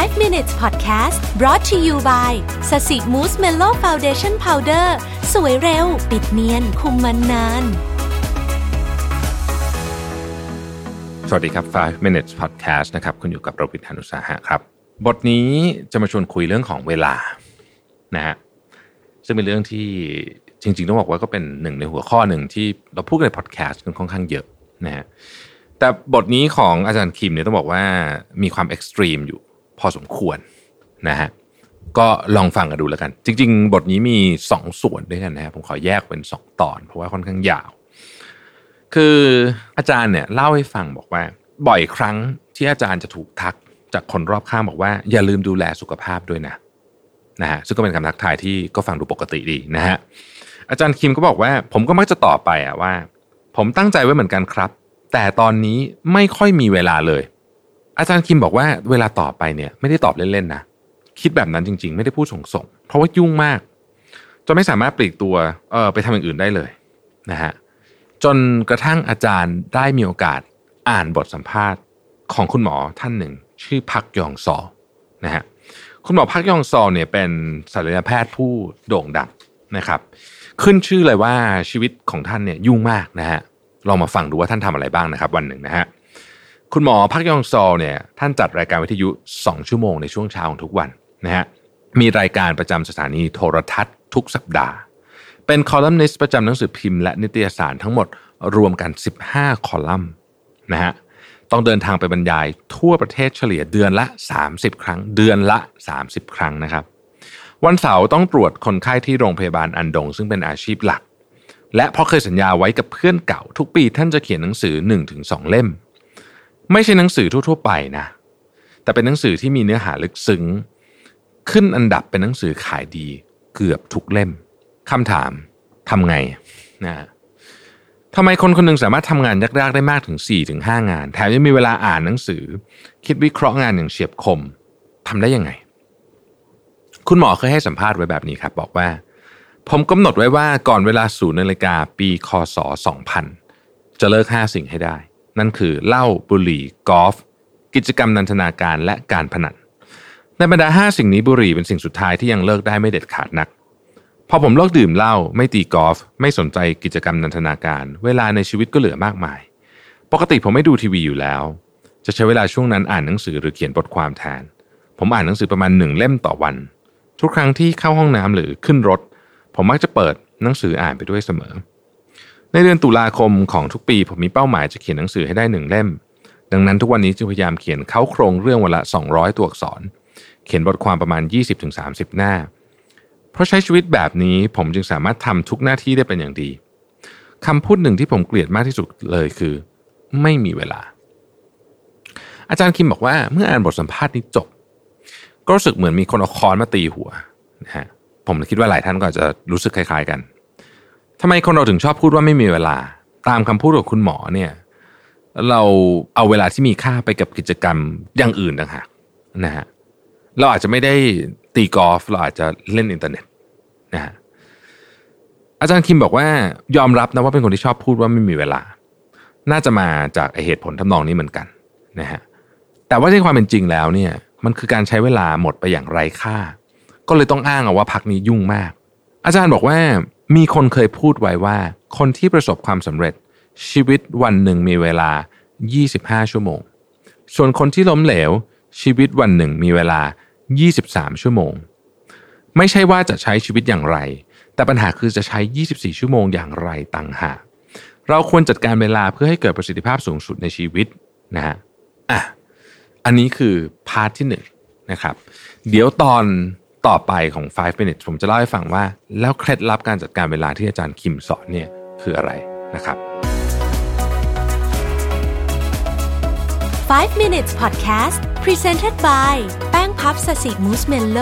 5 minutes podcast brought to you by Sasi Mousse Mellow Foundation Powder สวยเร็ว ปิดเนียน คุมมันนาน สวัสดีครับ 5 minutes podcast นะครับ คุณอยู่กับรวิศ หาญอุตสาหะครับ บทนี้จะมาชวนคุยเรื่องของเวลานะฮะ ซึ่งเป็นเรื่องที่จริง ๆ ต้องบอกว่าก็เป็นหนึ่งในหัวข้อหนึ่งที่เราพูดในพอดแคสต์กันค่อนข้างเยอะนะฮะแต่บทนี้ของอาจารย์คิมเนี่ยต้องบอกว่ามีความ extreme อยู่ พอสมควรนะฮะก็ลองฟังกันดูแล้วกัน จริง ๆ บทนี้มี 2 ส่วนด้วยกันนะครับผมขอแยกเป็น 2 ตอน เพราะว่าค่อนข้างยาว คืออาจารย์เนี่ยเล่าให้ฟังบอกว่า บ่อยครั้งที่อาจารย์จะถูกทักจากคนรอบข้างบอกว่า อย่าลืมดูแลสุขภาพด้วยนะนะฮะซึ่งก็เป็นคำทักทายที่ก็ฟังดูปกติดีนะฮะอาจารย์คิมก็บอกว่า ผมก็มักจะตอบไปอะว่า ผมตั้งใจไว้เหมือนกันครับ แต่ตอนนี้ไม่ค่อยมีเวลาเลย อาจารย์คิมบอกว่าเวลาตอบไปเนี่ยไม่ได้ตอบเล่นๆนะคิดแบบนั้นจริง ๆ ไม่ได้พูดส่งๆเพราะว่ายุ่งมากจนไม่สามารถปลีกตัวเออไปทำอย่างอื่นได้เลยนะฮะจนกระทั่งอาจารย์ได้มีโอกาสอ่านบทสัมภาษณ์ของคุณหมอท่านหนึ่ง ชื่อพักยองซอนะฮะคุณหมอพักยองซอเนี่ยเป็นศัลยแพทย์ผู้โด่งดังนะครับ ขึ้นชื่อเลยว่าชีวิตของท่านเนี่ยยุ่งมากนะฮะลองมาฟังดูว่าท่านทำอะไรบ้างนะครับ วันหนึ่งนะฮะ คุณหมอพักยองซอเนี่ยท่านจัดรายการวิทยุ 2 ชั่วโมงในช่วงเช้าของทุกวันนะฮะมีรายการประจำสถานีโทรทัศน์ทุกสัปดาห์ เป็นคอลัมนิสต์ประจำหนังสือพิมพ์และนิตยสารทั้งหมดรวมกัน 15 คอลัมน์นะฮะต้องเดินทางไปบรรยายทั่วประเทศเฉลี่ยเดือนละ 30 ครั้ง เดือนละ 30 ครั้งนะครับ วันเสาร์ต้องตรวจคนไข้ที่โรงพยาบาลอันดง ซึ่งเป็นอาชีพหลัก และเพราะเคยสัญญาไว้กับเพื่อนเก่า ทุกปีท่านจะเขียนหนังสือ 1-2 เล่ม ไม่ใช่หนังสือทั่ว ๆ ไปนะแต่เป็นหนังสือที่มีเนื้อหาลึกซึ้ง ขึ้นอันดับเป็นหนังสือขายดีเกือบทุกเล่มคำถามทำไงนะทำไมคนคนหนึ่งสามารถทำงานยากๆได้มากถึง 4-5ถึงงาน แถมยังมีเวลาอ่านหนังสือ คิดวิเคราะห์งานอย่างเฉียบคมทำได้ยังไง คุณหมอเคยให้สัมภาษณ์ไว้แบบนี้ครับ บอกว่า ผมกำหนดไว้ว่าก่อนเวลาศูนย์นาฬิกาปีคศ 2000 จะเลิก 5 สิ่งให้ได้ นั่นคือเหล้าบุหรี่กอล์ฟกิจกรรมนันทนาการและการพนันในบรรดา 5 สิ่งนี้บุหรี่เป็นสิ่งสุดท้ายที่ยังเลิกได้ไม่เด็ดขาดนัก พอผมเลิกดื่มเหล้าไม่ตีกอล์ฟไม่สนใจกิจกรรมนันทนาการ เวลาในชีวิตก็เหลือมากมาย ปกติผมไม่ดูทีวีอยู่แล้ว จะใช้เวลาช่วงนั้นอ่านหนังสือหรือเขียนบทความแทน ผมอ่านหนังสือประมาณหนึ่งเล่มต่อวัน ทุกครั้งที่เข้าห้องน้ำหรือขึ้นรถ ผมมักจะเปิดหนังสืออ่านไปด้วยเสมอ ในเดือนตุลาคมของทุกปีผมมีเป้าหมายจะเขียนหนังสือให้ได้หนึ่งเล่ม ดังนั้นทุกวันนี้จึงพยายามเขียนเข้าโครงเรื่องวันละ 200 ตัวอักษร เขียนบทความประมาณ 20-30 หน้า เพราะใช้ชีวิตแบบนี้ผมจึงสามารถทำทุกหน้าที่ได้เป็นอย่างดีคำพูดหนึ่งที่ผมเกลียดมากที่สุดเลยคือ ไม่มีเวลา อาจารย์คิมบอกว่าเมื่ออ่านบทสัมภาษณ์นี้จบ ก็รู้สึกเหมือนมีคนเอาค้อนมาตีหัวนะฮะผมคิดว่าหลายท่านก็จะรู้สึกคล้าย ๆ กัน ทำไมคนเราถึงชอบพูดว่าไม่มีเวลา ตามคำพูดของคุณหมอเนี่ย เราเอาเวลาที่มีค่าไปกับกิจกรรมอย่างอื่นต่างหากนะฮะเราอาจจะไม่ได้ตีกอล์ฟเราอาจจะเล่นอินเทอร์เน็ตนะฮะอาจารย์คิมบอกว่ายอมรับนะว่าเป็นคนที่ชอบพูดว่าไม่มีเวลา น่าจะมาจากเหตุผลทำนองนี้เหมือนกันนะฮะแต่ว่าในความเป็นจริงแล้วเนี่ย มันคือการใช้เวลาหมดไปอย่างไร้ค่า ก็เลยต้องอ้างเอาว่าพักนี้ยุ่งมาก อาจารย์บอกว่า มีคนเคยพูดไว้ว่า คนที่ประสบความสำเร็จ ชีวิตวันหนึ่งมีเวลา 25 ชั่วโมง ส่วนคนที่ล้มเหลว ชีวิตวันหนึ่งมีเวลา 23 ชั่วโมง ไม่ใช่ว่าจะใช้ชีวิตอย่างไร แต่ปัญหาคือจะใช้ 24 ชั่วโมงอย่างไรต่างหากเราควรจัดการเวลาเพื่อให้เกิดประสิทธิภาพสูงสุดในชีวิตนะฮะอะอันนี้คือพาร์ทที่หนึ่งนะครับ เดี๋ยวตอน ต่อไปของ 5 minutes ผมจะเล่าให้ฟังว่า แล้วเคล็ดลับการจัดการเวลาที่อาจารย์คิมสอนเนี่ยคืออะไรนะครับ 5 minutes podcast presented by แป้งพับสสิมูสเมโล